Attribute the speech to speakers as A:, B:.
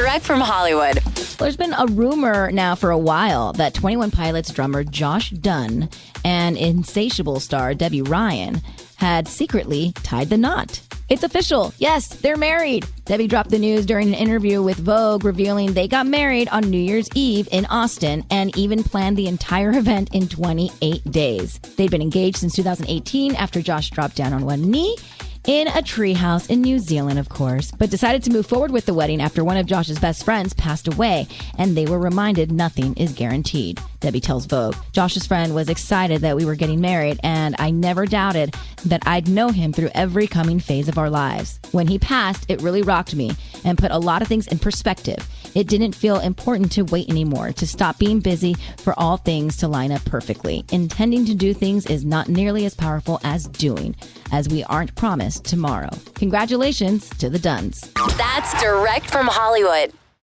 A: Direct from Hollywood.
B: There's been a rumor now for a while that 21 Pilots drummer Josh Dun and insatiable star Debby Ryan had secretly tied the knot. It's official. Yes, they're married. Debby dropped the news during an interview with Vogue, revealing they got married on New Year's Eve in Austin and even planned the entire event in 28 days. They'd been engaged since 2018 after Josh dropped down on one knee in a treehouse in New Zealand, of course, but decided to move forward with the wedding after one of Josh's best friends passed away, and they were reminded nothing is guaranteed. Debby tells Vogue, Josh's friend was excited that we were getting married, and I never doubted that I'd know him through every coming phase of our lives. When he passed, it really rocked me and put a lot of things in perspective. It didn't feel important to wait anymore, to stop being busy for all things to line up perfectly. Intending to do things is not nearly as powerful as doing, as we aren't promised tomorrow. Congratulations to the Duns.
A: That's direct from Hollywood.